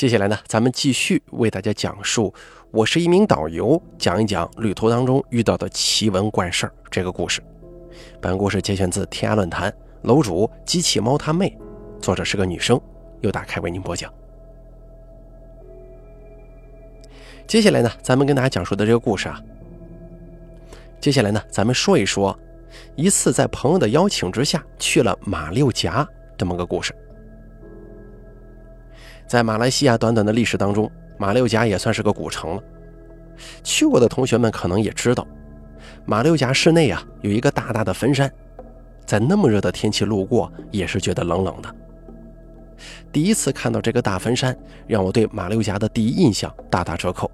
接下来呢，咱们继续为大家讲述，我是一名导游，讲一讲旅途当中遇到的奇闻怪事儿这个故事。本故事节选自天涯论坛，楼主机器猫他妹，作者是个女生，又打开为您播讲。接下来呢，咱们跟大家讲述的这个故事啊，接下来呢，咱们说一说一次在朋友的邀请之下去了马六甲这么个故事。在马来西亚短短的历史当中，马六甲也算是个古城了。去过的同学们可能也知道，马六甲市内啊有一个大大的坟山，在那么热的天气路过也是觉得冷冷的。第一次看到这个大坟山，让我对马六甲的第一印象大打折扣。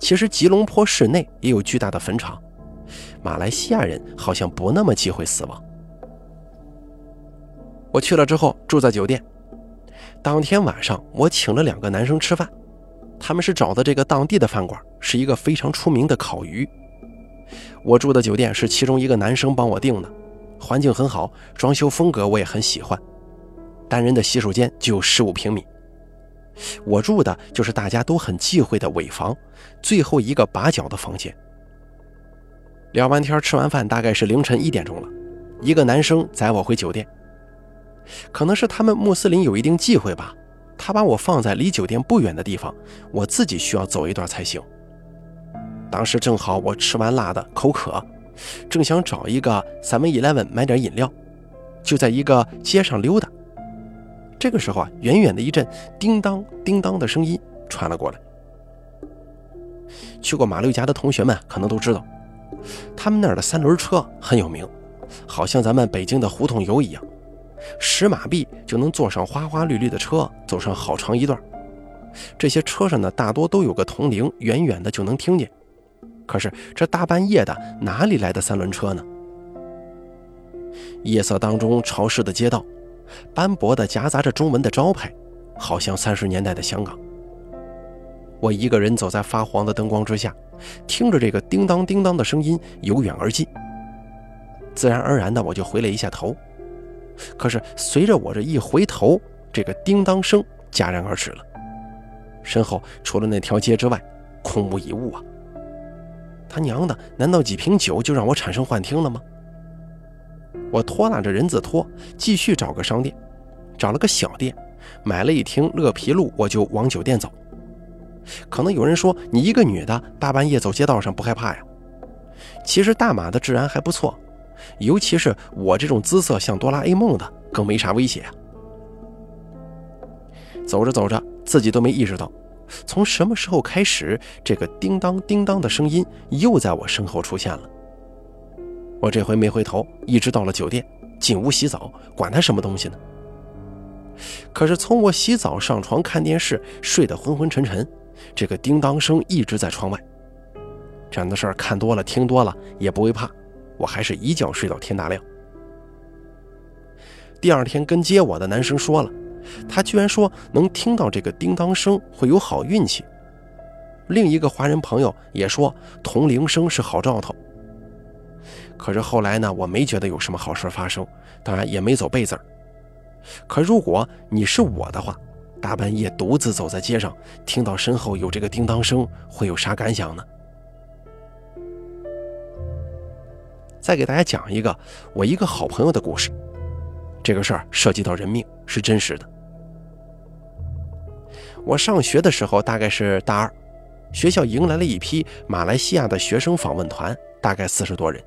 其实吉隆坡市内也有巨大的坟场，马来西亚人好像不那么忌讳死亡。我去了之后住在酒店。当天晚上，我请了两个男生吃饭，他们是找的这个当地的饭馆，是一个非常出名的烤鱼。我住的酒店是其中一个男生帮我订的，环境很好，装修风格我也很喜欢。单人的洗手间就有十五平米。我住的就是大家都很忌讳的尾房，最后一个把角的房间。聊完天，吃完饭，大概是凌晨一点钟了，一个男生载我回酒店。可能是他们穆斯林有一定忌讳吧，他把我放在离酒店不远的地方，我自己需要走一段才行。当时正好我吃完辣的口渴，正想找一个 Seven Eleven 买点饮料，就在一个街上溜达。这个时候啊，远远的一阵叮当叮当的声音传了过来。去过马六甲的同学们可能都知道，他们那儿的三轮车很有名，好像咱们北京的胡同游一样。十马币就能坐上花花绿绿的车，走上好长一段。这些车上呢，大多都有个铜铃，远远的就能听见。可是这大半夜的，哪里来的三轮车呢？夜色当中，潮湿的街道，斑驳的夹杂着中文的招牌，好像三十年代的香港。我一个人走在发黄的灯光之下，听着这个叮当叮当的声音由远而近，自然而然的我就回了一下头。可是，随着我这一回头，这个叮当声戛然而止了。身后除了那条街之外，空无一物啊！他娘的，难道几瓶酒就让我产生幻听了吗？我拖拉着人字拖，继续找个商店，找了个小店，买了一听乐皮露，我就往酒店走。可能有人说，你一个女的，大半夜走街道上不害怕呀？其实大马的治安还不错。尤其是我这种姿色像哆啦 A 梦的，更没啥威胁啊。走着走着，自己都没意识到，从什么时候开始，这个叮当叮当的声音又在我身后出现了。我这回没回头，一直到了酒店，进屋洗澡，管他什么东西呢。可是从我洗澡、上床看电视，睡得昏昏沉沉，这个叮当声一直在窗外。这样的事儿看多了、听多了，也不会怕。我还是一觉睡到天大亮。第二天跟接我的男生说了，他居然说能听到这个叮当声会有好运气。另一个华人朋友也说铜铃声是好兆头。可是后来呢，我没觉得有什么好事发生，当然也没走背字儿。可如果你是我的话，大半夜独自走在街上，听到身后有这个叮当声，会有啥感想呢？再给大家讲一个我一个好朋友的故事，这个事儿涉及到人命，是真实的。我上学的时候大概是大二，学校迎来了一批马来西亚的学生访问团，大概四十多人。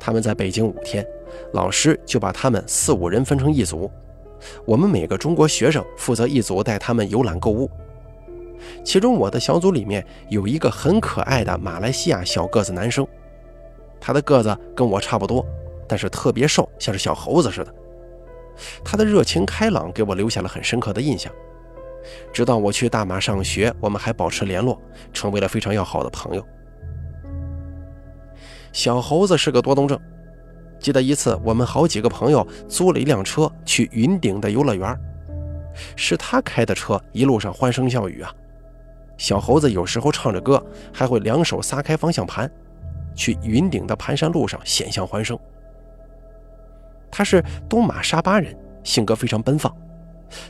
他们在北京五天，老师就把他们四五人分成一组，我们每个中国学生负责一组带他们游览购物。其中我的小组里面有一个很可爱的马来西亚小个子男生。他的个子跟我差不多，但是特别瘦，像是小猴子似的。他的热情开朗给我留下了很深刻的印象。直到我去大马上学，我们还保持联络，成为了非常要好的朋友。小猴子是个多动症。记得一次，我们好几个朋友租了一辆车去云顶的游乐园，是他开的车，一路上欢声笑语啊。小猴子有时候唱着歌，还会两手撒开方向盘。去云顶的盘山路上险象环生。他是东马沙巴人，性格非常奔放，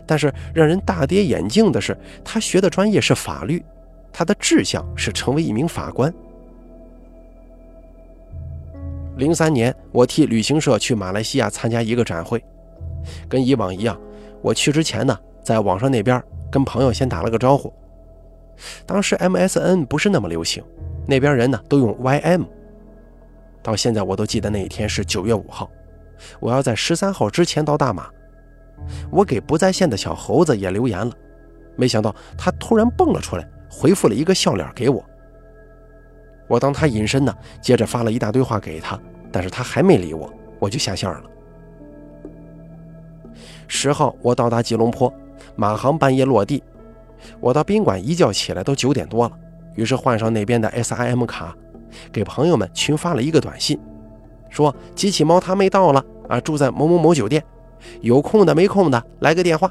但是让人大跌眼镜的是，他学的专业是法律，他的志向是成为一名法官。零三年，我替旅行社去马来西亚参加一个展会，跟以往一样，我去之前呢，在网上那边跟朋友先打了个招呼。当时 MSN 不是那么流行，那边人呢都用 YM。到现在我都记得那一天是九月五号，我要在十三号之前到大马。我给不在线的小猴子也留言了，没想到他突然蹦了出来，回复了一个笑脸给我。我当他隐身呢，接着发了一大堆话给他，但是他还没理我，我就下线了。十号我到达吉隆坡，马航半夜落地，我到宾馆一觉起来都九点多了，于是换上那边的 SIM 卡，给朋友们群发了一个短信，说机器猫他妹到了啊，住在某某某酒店。有空的没空的来个电话。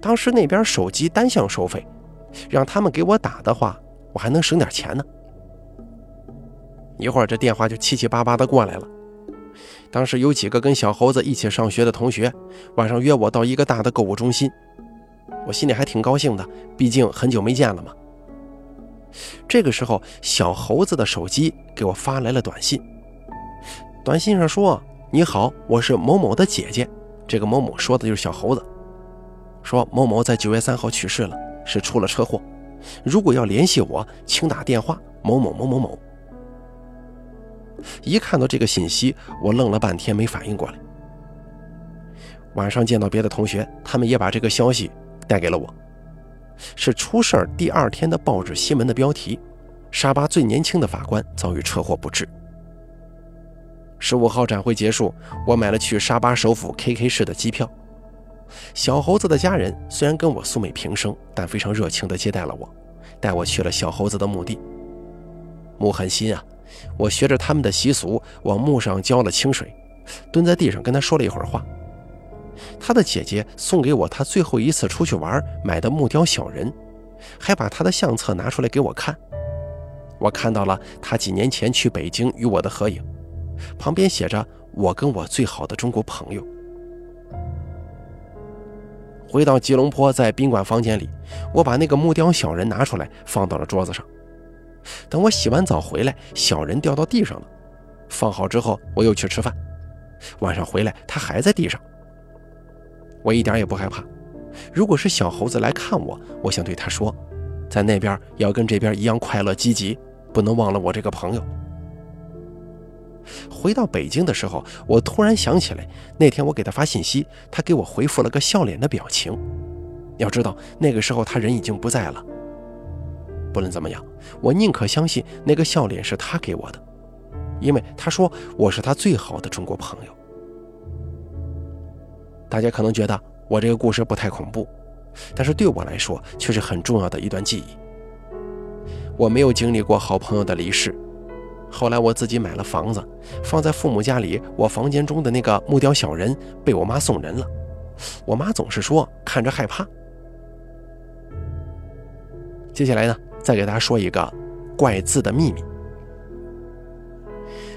当时那边手机单向收费，让他们给我打的话，我还能省点钱呢。一会儿这电话就七七八八的过来了。当时有几个跟小猴子一起上学的同学，晚上约我到一个大的购物中心，我心里还挺高兴的，毕竟很久没见了嘛。这个时候，小猴子的手机给我发来了短信，短信上说。你好，我是某某的姐姐。这个某某说的就是小猴子，说某某在九月三号去世了，是出了车祸。如果要联系我，请打电话某某某某某。一看到这个信息，我愣了半天没反应过来。晚上见到别的同学，他们也把这个消息带给了我，是出事儿第二天的报纸新闻的标题：沙巴最年轻的法官遭遇车祸不治。十五号展会结束，我买了去沙巴首府 KK 市的机票。小猴子的家人虽然跟我素昧平生，但非常热情地接待了我，带我去了小猴子的墓地。墓很新啊，我学着他们的习俗往墓上浇了清水，蹲在地上跟他说了一会儿话。他的姐姐送给我他最后一次出去玩买的木雕小人，还把他的相册拿出来给我看。我看到了他几年前去北京与我的合影。旁边写着“我跟我最好的中国朋友”。回到吉隆坡，在宾馆房间里，我把那个木雕小人拿出来，放到了桌子上。等我洗完澡回来，小人掉到地上了。放好之后，我又去吃饭。晚上回来，他还在地上。我一点也不害怕。如果是小猴子来看我，我想对他说，在那边要跟这边一样快乐积极，不能忘了我这个朋友。回到北京的时候，我突然想起来，那天我给他发信息，他给我回复了个笑脸的表情。要知道，那个时候他人已经不在了。不论怎么样，我宁可相信那个笑脸是他给我的，因为他说我是他最好的中国朋友。大家可能觉得我这个故事不太恐怖，但是对我来说却是很重要的一段记忆。我没有经历过好朋友的离世。后来我自己买了房子，放在父母家里。我房间中的那个木雕小人被我妈送人了，我妈总是说看着害怕。接下来呢，再给大家说一个怪字的秘密。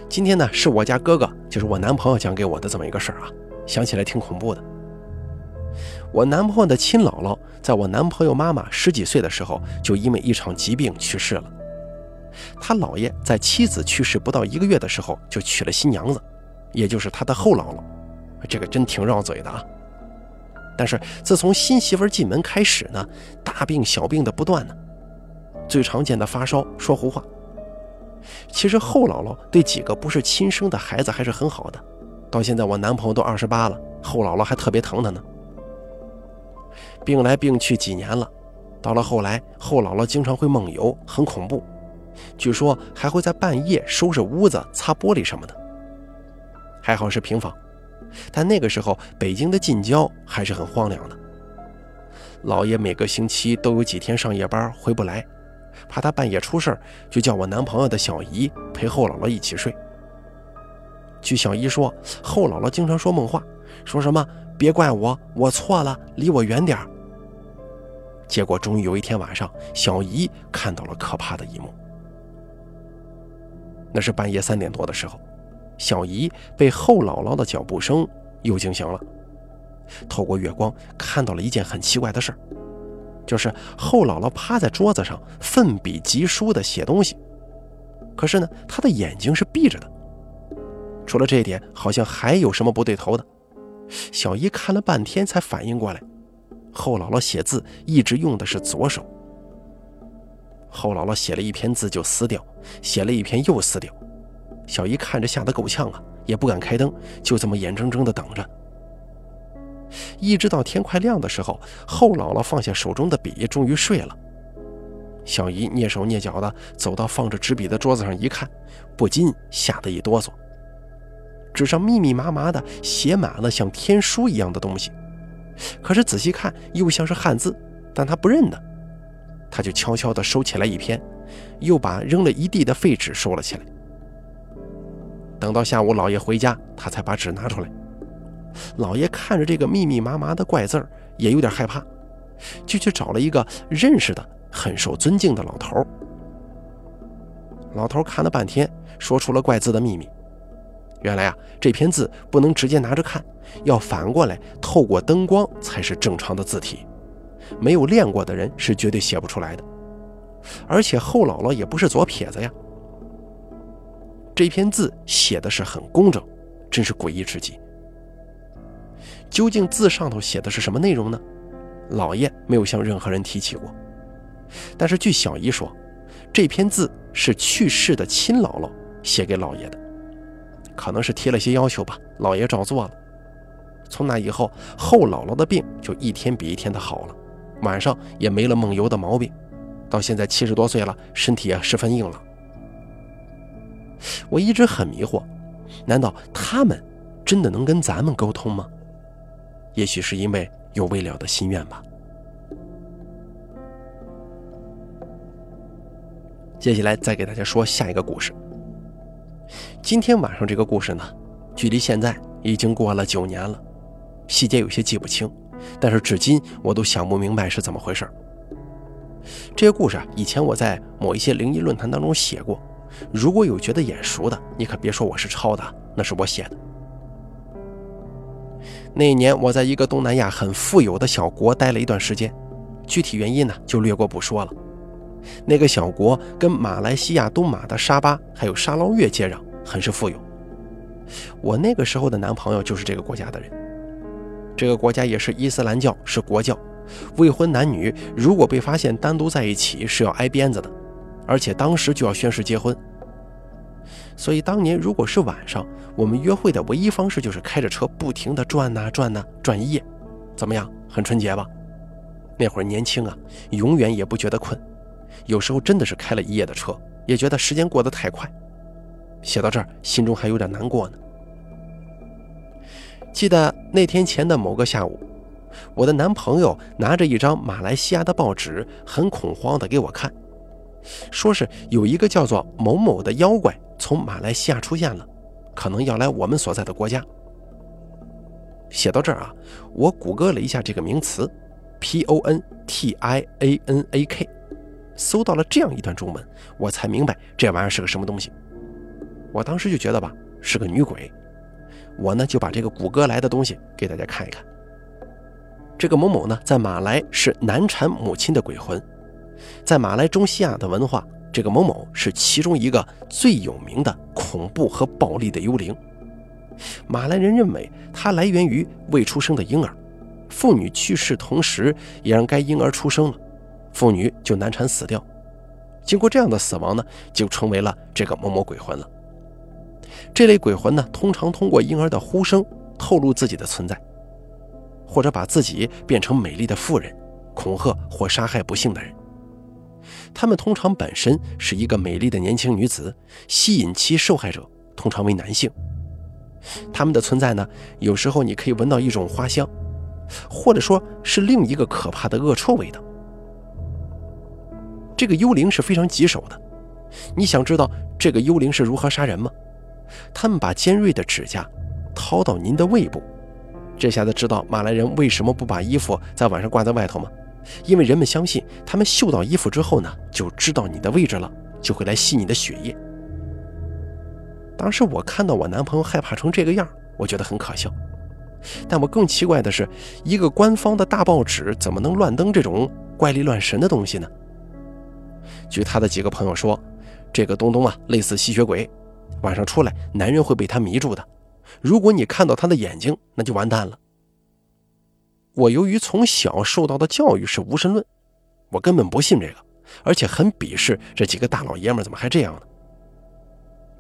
今天呢，是我家哥哥，就是我男朋友讲给我的这么一个事儿啊，想起来挺恐怖的。我男朋友的亲姥姥，在我男朋友妈妈十几岁的时候，就因为一场疾病去世了。他姥爷在妻子去世不到一个月的时候就娶了新娘子，也就是他的后姥姥，这个真挺绕嘴的啊。但是自从新媳妇进门开始呢，大病小病的不断呢，最常见的发烧、说胡话。其实后姥姥对几个不是亲生的孩子还是很好的，到现在我男朋友都二十八了，后姥姥还特别疼他呢。病来病去几年了，到了后来，后姥姥经常会梦游，很恐怖。据说还会在半夜收拾屋子、擦玻璃什么的。还好是平房，但那个时候北京的近郊还是很荒凉的。姥爷每个星期都有几天上夜班回不来，怕他半夜出事就叫我男朋友的小姨陪后姥姥一起睡。据小姨说，后姥姥经常说梦话，说什么“别怪我，我错了，离我远点儿结果终于有一天晚上，小姨看到了可怕的一幕。那是半夜三点多的时候，小姨被后姥姥的脚步声又惊醒了。透过月光看到了一件很奇怪的事儿，就是后姥姥趴在桌子上奋笔疾书的写东西，可是呢，她的眼睛是闭着的。除了这一点，好像还有什么不对头的。小姨看了半天才反应过来，后姥姥写字一直用的是左手。后姥姥写了一篇字就撕掉，写了一篇又撕掉。小姨看着吓得够呛啊，也不敢开灯，就这么眼睁睁地等着。一直到天快亮的时候，后姥姥放下手中的笔，终于睡了。小姨蹑手蹑脚地走到放着纸笔的桌子上一看，不禁吓得一哆嗦。纸上密密麻麻的写满了像天书一样的东西，可是仔细看又像是汉字，但他不认得。他就悄悄地收起来一篇，又把扔了一地的废纸收了起来。等到下午，老爷回家，他才把纸拿出来。老爷看着这个密密麻麻的怪字儿，也有点害怕，就去找了一个认识的、很受尊敬的老头。老头看了半天，说出了怪字的秘密。原来啊，这篇字不能直接拿着看，要反过来透过灯光才是正常的字体。没有练过的人是绝对写不出来的。而且后姥姥也不是左撇子呀。这篇字写的是很工整，真是诡异至极。究竟字上头写的是什么内容呢？老爷没有向任何人提起过。但是据小姨说，这篇字是去世的亲姥姥写给老爷的，可能是提了些要求吧。老爷照做了。从那以后，后姥姥的病就一天比一天的好了，晚上也没了梦游的毛病。到现在七十多岁了，身体也十分硬朗。我一直很迷惑，难道他们真的能跟咱们沟通吗？也许是因为有未了的心愿吧。接下来再给大家说下一个故事。今天晚上这个故事呢，距离现在已经过了九年了，细节有些记不清，但是至今我都想不明白是怎么回事。这些故事啊，以前我在某一些灵异论坛当中写过，如果有觉得眼熟的，你可别说我是抄的，那是我写的。那一年，我在一个东南亚很富有的小国待了一段时间，具体原因呢就略过不说了。那个小国跟马来西亚东马的沙巴还有沙捞越接壤，很是富有。我那个时候的男朋友就是这个国家的人。这个国家也是伊斯兰教，是国教，未婚男女如果被发现单独在一起是要挨鞭子的，而且当时就要宣誓结婚。所以当年如果是晚上，我们约会的唯一方式就是开着车不停地转呐转呐转一夜，怎么样？很纯洁吧？那会儿年轻啊，永远也不觉得困，有时候真的是开了一夜的车，也觉得时间过得太快。写到这儿，心中还有点难过呢。记得那天前的某个下午，我的男朋友拿着一张马来西亚的报纸，很恐慌地给我看，说是有一个叫做某某的妖怪。从马来西亚出现了，可能要来我们所在的国家。写到这儿啊，我谷歌了一下这个名词，P O N T I A N A K，搜到了这样一段中文，我才明白这玩意儿是个什么东西。我当时就觉得吧，是个女鬼。我呢就把这个谷歌来的东西给大家看一看。这个某某呢，在马来是难产母亲的鬼魂，在马来中西亚的文化。这个某某是其中一个最有名的恐怖和暴力的幽灵。马来人认为它来源于未出生的婴儿，妇女去世同时也让该婴儿出生了，妇女就难产死掉。经过这样的死亡呢，就成为了这个某某鬼魂了。这类鬼魂呢，通常通过婴儿的呼声透露自己的存在，或者把自己变成美丽的妇人，恐吓或杀害不幸的人。他们通常本身是一个美丽的年轻女子，吸引其受害者通常为男性。他们的存在呢，有时候你可以闻到一种花香，或者说是另一个可怕的恶臭味道。这个幽灵是非常棘手的，你想知道这个幽灵是如何杀人吗？他们把尖锐的指甲掏到您的胃部，这下子知道马来人为什么不把衣服在晚上挂在外头吗？因为人们相信，他们嗅到衣服之后呢，就知道你的位置了，就会来吸你的血液。当时我看到我男朋友害怕成这个样，我觉得很可笑。但我更奇怪的是，一个官方的大报纸怎么能乱登这种怪力乱神的东西呢？据他的几个朋友说，这个东东啊，类似吸血鬼，晚上出来，男人会被他迷住的。如果你看到他的眼睛，那就完蛋了。我由于从小受到的教育是无神论，我根本不信这个，而且很鄙视这几个大老爷们怎么还这样呢？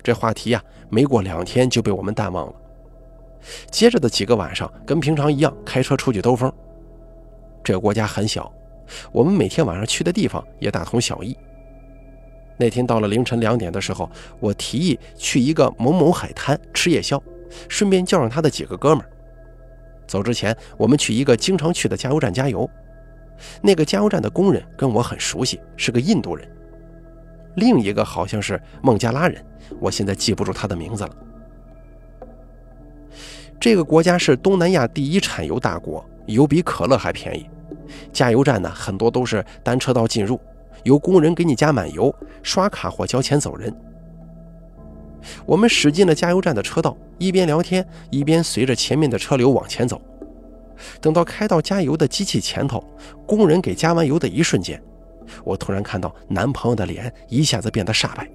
这话题呀，没过两天就被我们淡忘了。接着的几个晚上，跟平常一样开车出去兜风。这个国家很小，我们每天晚上去的地方也大同小异。那天到了凌晨两点的时候，我提议去一个某某海滩吃夜宵，顺便叫上他的几个哥们儿。走之前，我们去一个经常去的加油站加油。那个加油站的工人跟我很熟悉，是个印度人。另一个好像是孟加拉人，我现在记不住他的名字了。这个国家是东南亚第一产油大国，油比可乐还便宜。加油站呢，很多都是单车道进入，由工人给你加满油，刷卡或交钱走人。我们驶进了加油站的车道，一边聊天，一边随着前面的车流往前走。等到开到加油的机器前头，工人给加完油的一瞬间。我突然看到男朋友的脸一下子变得煞白，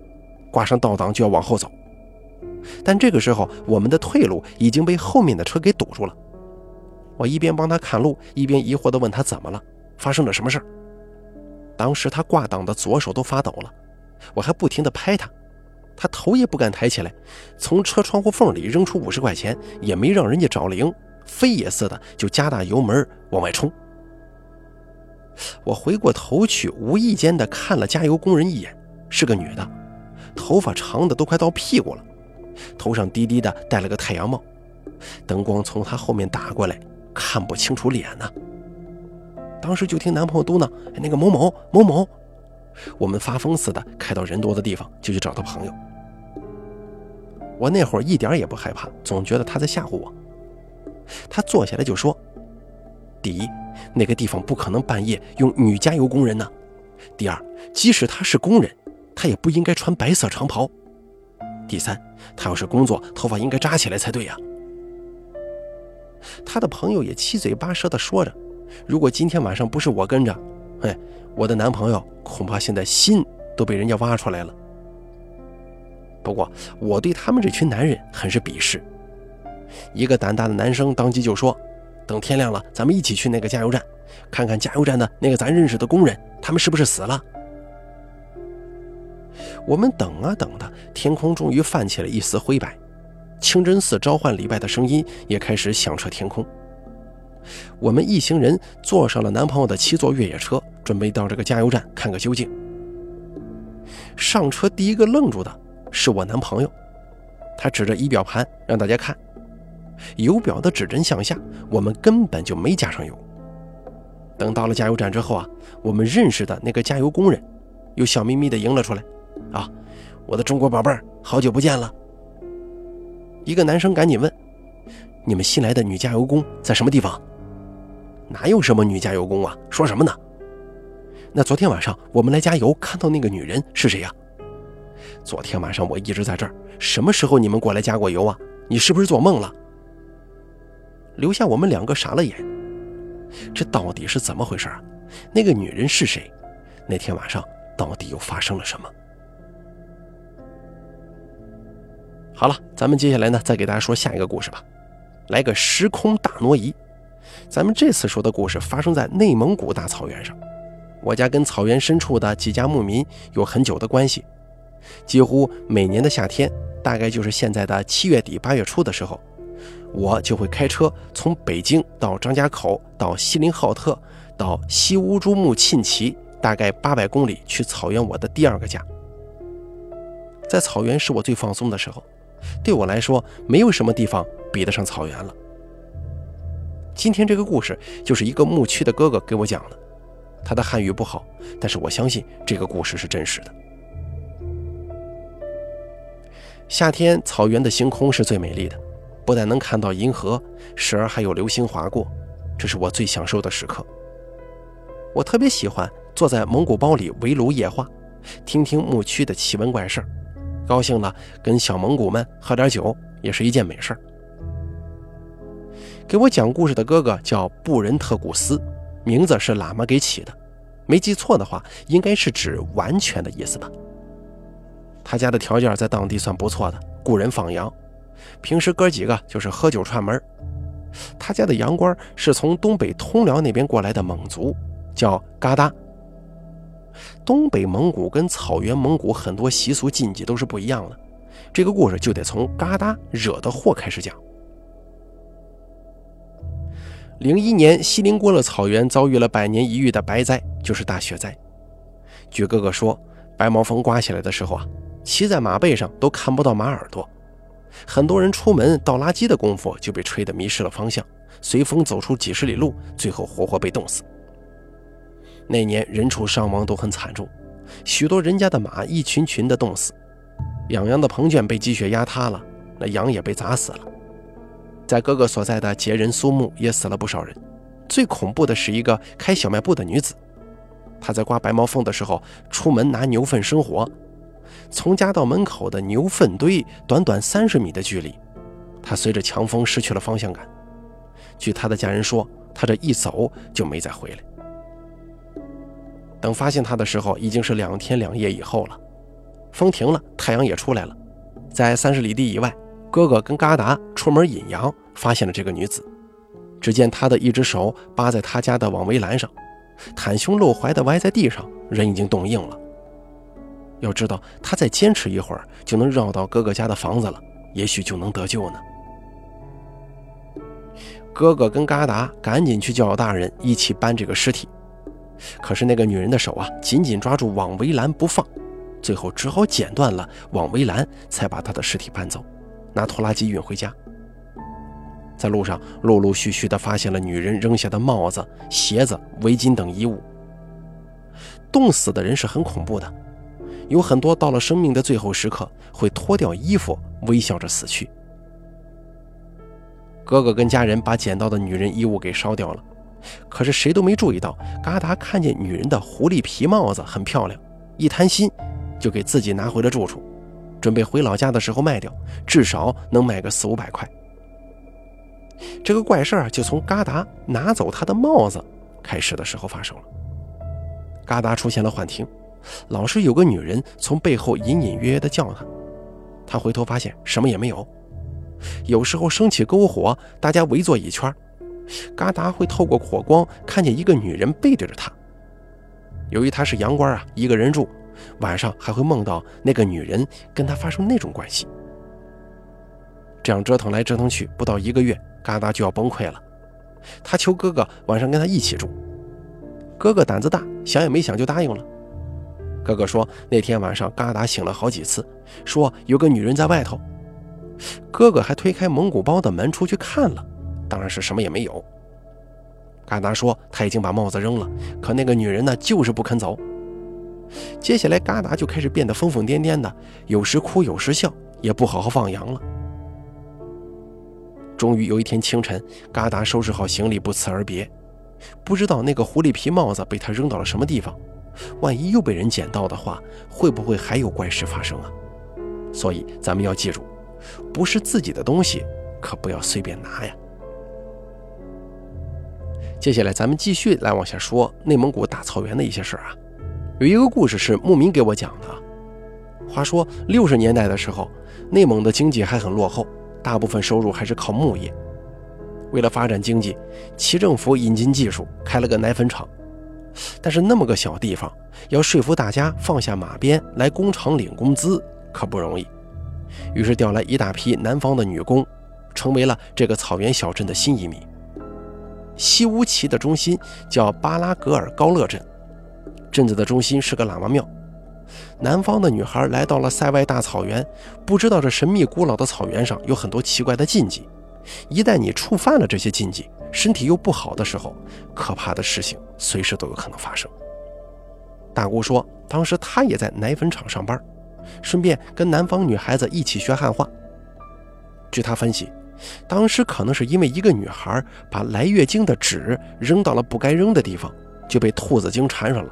挂上倒档就要往后走，但这个时候我们的退路已经被后面的车给堵住了。我一边帮他看路，一边疑惑地问他怎么了，发生了什么事儿。当时他挂档的左手都发抖了，我还不停地拍他，他头也不敢抬起来，从车窗户缝里扔出五十块钱，也没让人家找零，飞也似的就加大油门往外冲。我回过头去，无意间的看了加油工人一眼，是个女的，头发长的都快到屁股了，头上低低的戴了个太阳帽，灯光从她后面打过来，看不清楚脸呢。当时就听男朋友嘟囔：“那个某某某某。”我们发疯似的开到人多的地方，就去找他朋友。我那会儿一点也不害怕，总觉得他在吓唬我。他坐下来就说：“第一。”那个地方不可能半夜用女加油工人呢。第二，即使他是工人，他也不应该穿白色长袍。第三，他要是工作，头发应该扎起来才对呀。他的朋友也七嘴八舌地说着：“如果今天晚上不是我跟着，哎，我的男朋友恐怕现在心都被人家挖出来了。”不过，我对他们这群男人很是鄙视。一个胆大的男生当即就说。等天亮了，咱们一起去那个加油站，看看加油站的那个咱认识的工人，他们是不是死了？我们等啊等的，天空终于泛起了一丝灰白，清真寺召唤礼拜的声音也开始响彻天空。我们一行人坐上了男朋友的七座越野车，准备到这个加油站看个究竟。上车第一个愣住的是我男朋友，他指着仪表盘让大家看。油表的指针向下，我们根本就没加上油。等到了加油站之后啊，我们认识的那个加油工人又笑眯眯地迎了出来。啊，我的中国宝贝儿，好久不见了。一个男生赶紧问：“你们新来的女加油工在什么地方？”哪有什么女加油工啊？说什么呢？那昨天晚上我们来加油看到那个女人是谁呀？昨天晚上我一直在这儿，什么时候你们过来加过油啊？你是不是做梦了？留下我们两个傻了眼，这到底是怎么回事啊？那个女人是谁？那天晚上到底又发生了什么？好了，咱们接下来呢，再给大家说下一个故事吧，来个时空大挪移。咱们这次说的故事发生在内蒙古大草原上，我家跟草原深处的几家牧民有很久的关系，几乎每年的夏天，大概就是现在的七月底八月初的时候。我就会开车从北京到张家口，到锡林浩特，到西乌珠穆沁旗，大概八百公里去草原。我的第二个家，在草原是我最放松的时候。对我来说，没有什么地方比得上草原了。今天这个故事就是一个牧区的哥哥给我讲的，他的汉语不好，但是我相信这个故事是真实的。夏天草原的星空是最美丽的。不但能看到银河，时而还有流星划过，这是我最享受的时刻。我特别喜欢坐在蒙古包里围炉夜话，听听牧区的奇闻怪事高兴了跟小蒙古们喝点酒也是一件美事给我讲故事的哥哥叫布仁特古斯，名字是喇嘛给起的，没记错的话，应该是指完全的意思吧。他家的条件在当地算不错的，雇人放羊，平时哥几个就是喝酒串门。他家的羊倌是从东北通辽那边过来的蒙族，叫嘎达。东北蒙古跟草原蒙古很多习俗禁忌都是不一样的，这个故事就得从嘎达惹的祸开始讲。零一年，锡林郭勒草原遭遇了百年一遇的白灾，就是大雪灾。据哥哥说，白毛风刮起来的时候啊，骑在马背上都看不到马耳朵，很多人出门倒垃圾的功夫就被吹得迷失了方向，随风走出几十里路，最后活活被冻死。那年人畜伤亡都很惨重，许多人家的马一群群的冻死，养羊的棚圈被积雪压塌了，那羊也被砸死了。在哥哥所在的杰人苏木也死了不少人。最恐怖的是一个开小卖部的女子，她在刮白毛缝的时候出门拿牛粪生火，从家到门口的牛粪堆短短三十米的距离，她随着强风失去了方向感。据她的家人说，她这一走就没再回来。等发现他的时候，已经是两天两夜以后了。风停了，太阳也出来了。在三十里地以外，哥哥跟嘎达出门引羊，发现了这个女子。只见她的一只手扒在他家的网围栏上，袒胸露怀的歪在地上，人已经冻硬了。要知道，他再坚持一会儿，就能绕到哥哥家的房子了，也许就能得救呢。哥哥跟嘎达赶紧去叫大人一起搬这个尸体。可是那个女人的手啊，紧紧抓住网围栏不放，最后只好剪断了网围栏，才把她的尸体搬走，拿拖拉机运回家。在路上，陆陆续续地发现了女人扔下的帽子、鞋子、围巾等衣物。冻死的人是很恐怖的，有很多到了生命的最后时刻，会脱掉衣服，微笑着死去。哥哥跟家人把捡到的女人衣物给烧掉了。可是谁都没注意到，嘎达看见女人的狐狸皮帽子很漂亮，一贪心就给自己拿回了住处，准备回老家的时候卖掉，至少能卖个四五百块。这个怪事儿就从嘎达拿走他的帽子开始的时候发生了。嘎达出现了幻听，老是有个女人从背后隐隐约约地叫他，他回头发现什么也没有。有时候升起篝火，大家围坐一圈。嘎达会透过火光看见一个女人背对着他。由于他是洋官啊，一个人住，晚上还会梦到那个女人跟他发生那种关系。这样折腾来折腾去，不到一个月，嘎达就要崩溃了。他求哥哥晚上跟他一起住，哥哥胆子大，想也没想就答应了。哥哥说那天晚上嘎达醒了好几次，说有个女人在外头。哥哥还推开蒙古包的门出去看了。当然是什么也没有。嘎达说他已经把帽子扔了，可那个女人呢，就是不肯走。接下来，嘎达就开始变得疯疯癫癫的，有时哭有时笑，也不好好放羊了。终于有一天清晨，嘎达收拾好行李，不辞而别。不知道那个狐狸皮帽子被他扔到了什么地方，万一又被人捡到的话，会不会还有怪事发生啊？所以咱们要记住，不是自己的东西，可不要随便拿呀。接下来，咱们继续来往下说内蒙古大草原的一些事儿啊。有一个故事是牧民给我讲的。话说六十年代的时候，内蒙的经济还很落后，大部分收入还是靠牧业。为了发展经济，齐政府引进技术，开了个奶粉厂。但是那么个小地方，要说服大家放下马鞭来工厂领工资，可不容易。于是调来一大批南方的女工，成为了这个草原小镇的新移民。西乌旗的中心叫巴拉格尔高勒镇，镇子的中心是个喇嘛庙。南方的女孩来到了塞外大草原，不知道这神秘古老的草原上有很多奇怪的禁忌。一旦你触犯了这些禁忌，身体又不好的时候，可怕的事情随时都有可能发生。大姑说，当时她也在奶粉厂上班，顺便跟南方女孩子一起学汉话。据她分析。当时可能是因为一个女孩把来月经的纸扔到了不该扔的地方，就被兔子精缠上了。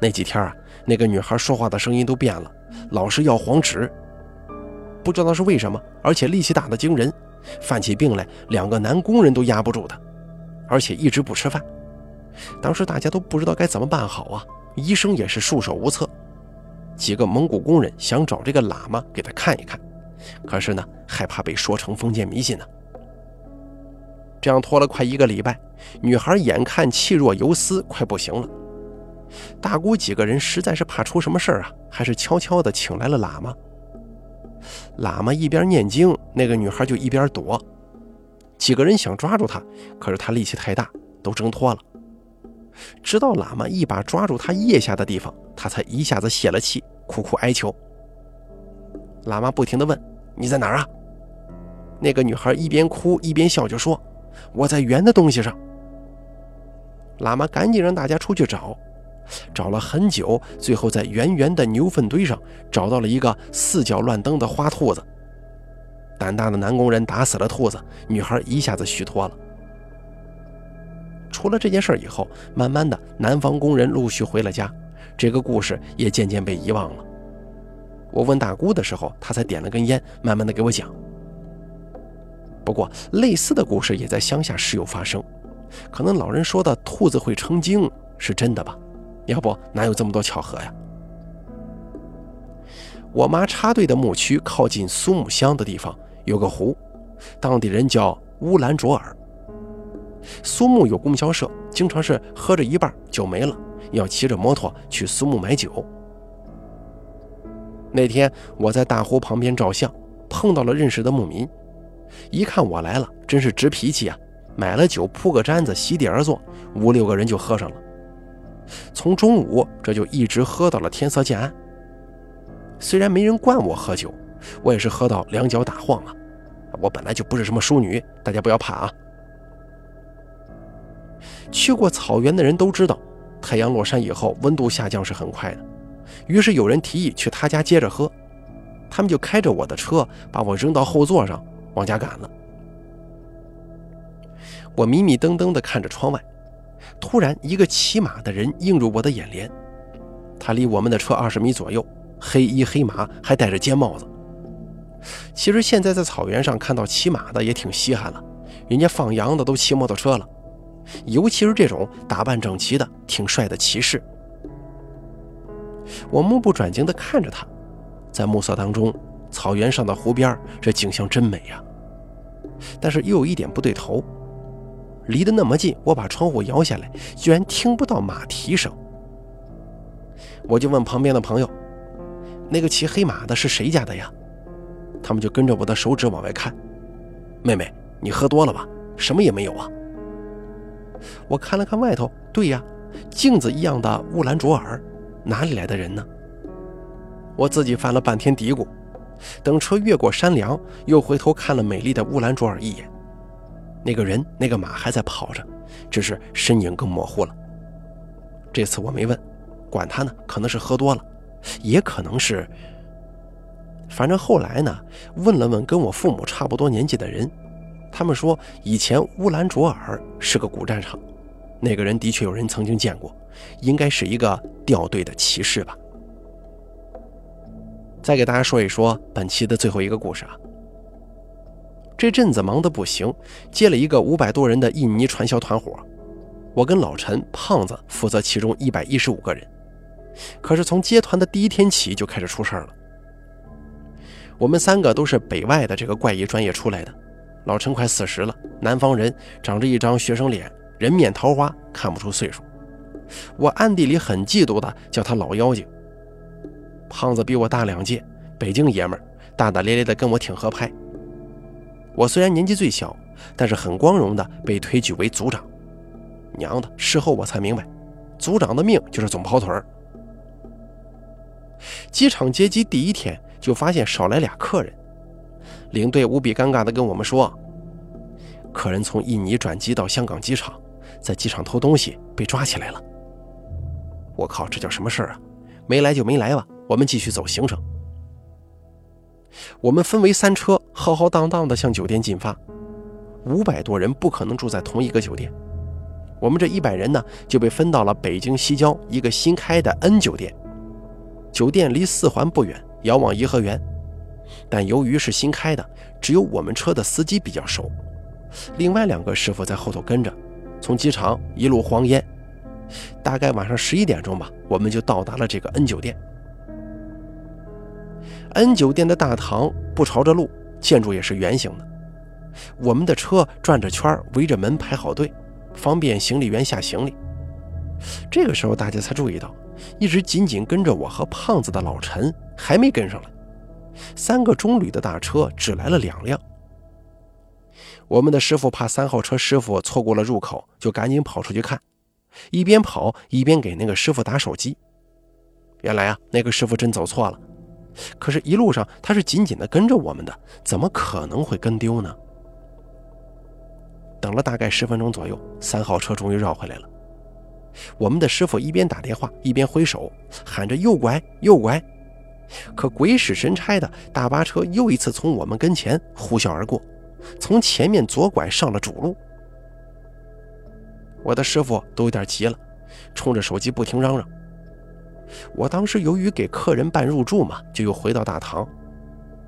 那几天啊，那个女孩说话的声音都变了，老是要黄纸，不知道是为什么，而且力气大的惊人，犯起病来，两个男工人都压不住她，而且一直不吃饭。当时大家都不知道该怎么办好啊，医生也是束手无策。几个蒙古工人想找这个喇嘛给他看一看，可是呢，害怕被说成封建迷信呢。这样拖了快一个礼拜，女孩眼看气若游丝，快不行了。大姑几个人实在是怕出什么事儿啊，还是悄悄地请来了喇嘛。喇嘛一边念经，那个女孩就一边躲。几个人想抓住她，可是她力气太大，都挣脱了。直到喇嘛一把抓住她腋下的地方，她才一下子泄了气，苦苦哀求。喇嘛不停地问：“你在哪儿啊？”那个女孩一边哭一边笑，就说：“我在圆的东西上。”喇嘛赶紧让大家出去找。找了很久，最后在圆圆的牛粪堆上找到了一个四脚乱蹬的花兔子。胆大的男工人打死了兔子，女孩一下子虚脱了。出了这件事以后，慢慢的，南方工人陆续回了家，这个故事也渐渐被遗忘了。我问大姑的时候，她才点了根烟，慢慢的给我讲。不过，类似的故事也在乡下时有发生，可能老人说的兔子会成精是真的吧。要不哪有这么多巧合呀？我妈插队的牧区靠近苏木乡的地方有个湖，当地人叫乌兰卓尔。苏木有供销社，经常是喝着一半酒没了，要骑着摩托去苏木买酒。那天我在大湖旁边照相，碰到了认识的牧民，一看我来了，真是直脾气啊！买了酒，铺个毡子，席地而坐，五六个人就喝上了。从中午这就一直喝到了天色渐暗。虽然没人灌我喝酒，我也是喝到两脚打晃啊！我本来就不是什么淑女，大家不要怕啊。去过草原的人都知道，太阳落山以后温度下降是很快的。于是有人提议去他家接着喝，他们就开着我的车把我扔到后座上往家赶了。我迷迷瞪瞪地看着窗外。突然，一个骑马的人映入我的眼帘。他离我们的车二十米左右，黑衣黑马，还戴着尖帽子。其实现在在草原上看到骑马的也挺稀罕了，人家放羊的都骑摩托车了，尤其是这种打扮整齐的、挺帅的骑士。我目不转睛地看着他，在暮色当中，草原上的湖边，这景象真美呀。但是又有一点不对头。离得那么近，我把窗户摇下来，居然听不到马蹄声。我就问旁边的朋友：“那个骑黑马的是谁家的呀？”他们就跟着我的手指往外看。妹妹，你喝多了吧？什么也没有啊。我看了看外头，对呀，镜子一样的乌兰卓尔，哪里来的人呢？我自己犯了半天嘀咕。等车越过山梁，又回头看了美丽的乌兰卓尔一眼。那个人、那个马还在跑着，只是身影更模糊了。这次我没问，管他呢，可能是喝多了，也可能是……反正后来呢，问了问跟我父母差不多年纪的人，他们说以前乌兰卓尔是个古战场，那个人的确有人曾经见过，应该是一个掉队的骑士吧。再给大家说一说本期的最后一个故事啊。这阵子忙得不行，接了一个五百多人的印尼传销团伙，我跟老陈、胖子负责其中一百一十五个人。可是从接团的第一天起就开始出事儿了。我们三个都是北外的这个怪异专业出来的，老陈快四十了，南方人，长着一张学生脸，人面桃花，看不出岁数。我暗地里很嫉妒的，叫他老妖精。胖子比我大两届，北京爷们儿，大大咧咧的跟我挺合拍。我虽然年纪最小，但是很光荣的被推举为组长。娘的，事后我才明白，组长的命就是总跑腿儿。机场接机第一天就发现少来俩客人，领队无比尴尬的跟我们说，客人从印尼转机到香港机场，在机场偷东西被抓起来了。我靠，这叫什么事儿啊？没来就没来吧，我们继续走行程。我们分为三车，浩浩荡荡地向酒店进发。五百多人不可能住在同一个酒店，我们这一百人呢，就被分到了北京西郊一个新开的 N 酒店。酒店离四环不远，遥望颐和园。但由于是新开的，只有我们车的司机比较熟，另外两个师傅在后头跟着，从机场一路荒烟，大概晚上十一点钟吧，我们就到达了这个 N 酒店。N 酒店的大堂不朝着路，建筑也是圆形的。我们的车转着圈围着门排好队，方便行李员下行李。这个时候，大家才注意到，一直紧紧跟着我和胖子的老陈还没跟上来。三个中旅的大车只来了两辆。我们的师傅怕三号车师傅错过了入口，就赶紧跑出去看，一边跑一边给那个师傅打手机。原来啊，那个师傅真走错了。可是，一路上他是紧紧的跟着我们的，怎么可能会跟丢呢？等了大概十分钟左右，三号车终于绕回来了。我们的师傅一边打电话一边挥手，喊着“右拐，右拐”。可鬼使神差的，大巴车又一次从我们跟前呼啸而过，从前面左拐上了主路。我的师傅都有点急了，冲着手机不停嚷嚷。我当时由于给客人办入住嘛，就又回到大堂。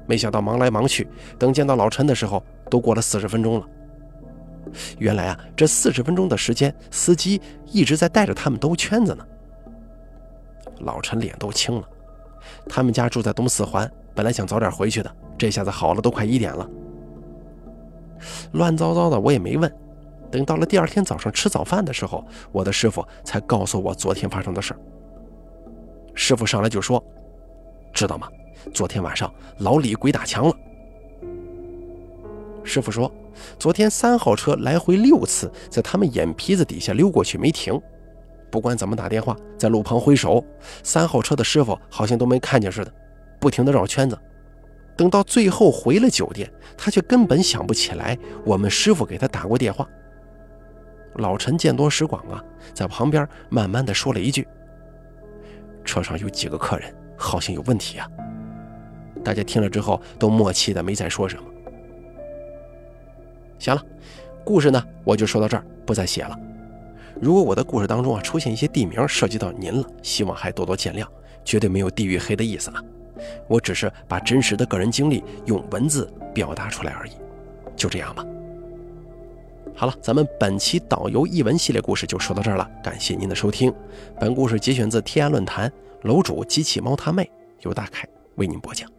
没想到忙来忙去，等见到老陈的时候，都过了四十分钟了。原来啊，这四十分钟的时间，司机一直在带着他们兜圈子呢。老陈脸都青了，他们家住在东四环，本来想早点回去的，这下子好了，都快一点了。乱糟糟的，我也没问。等到了第二天早上吃早饭的时候，我的师傅才告诉我昨天发生的事儿。师傅上来就说：“知道吗？昨天晚上老李鬼打墙了。”师傅说：“昨天三号车来回六次，在他们眼皮子底下溜过去没停。不管怎么打电话，在路旁挥手，三号车的师傅好像都没看见似的，不停地绕圈子。等到最后回了酒店，他却根本想不起来我们师傅给他打过电话。”老陈见多识广啊，在旁边慢慢地说了一句。车上有几个客人，好像有问题啊！大家听了之后都默契的没再说什么。行了，故事呢我就说到这儿，不再写了。如果我的故事当中啊出现一些地名涉及到您了，希望还多多见谅，绝对没有地域黑的意思啊！我只是把真实的个人经历用文字表达出来而已，就这样吧。好了，咱们本期导游译文系列故事就说到这儿了，感谢您的收听。本故事节选自天涯论坛楼主机器猫他妹，由大凯为您播讲。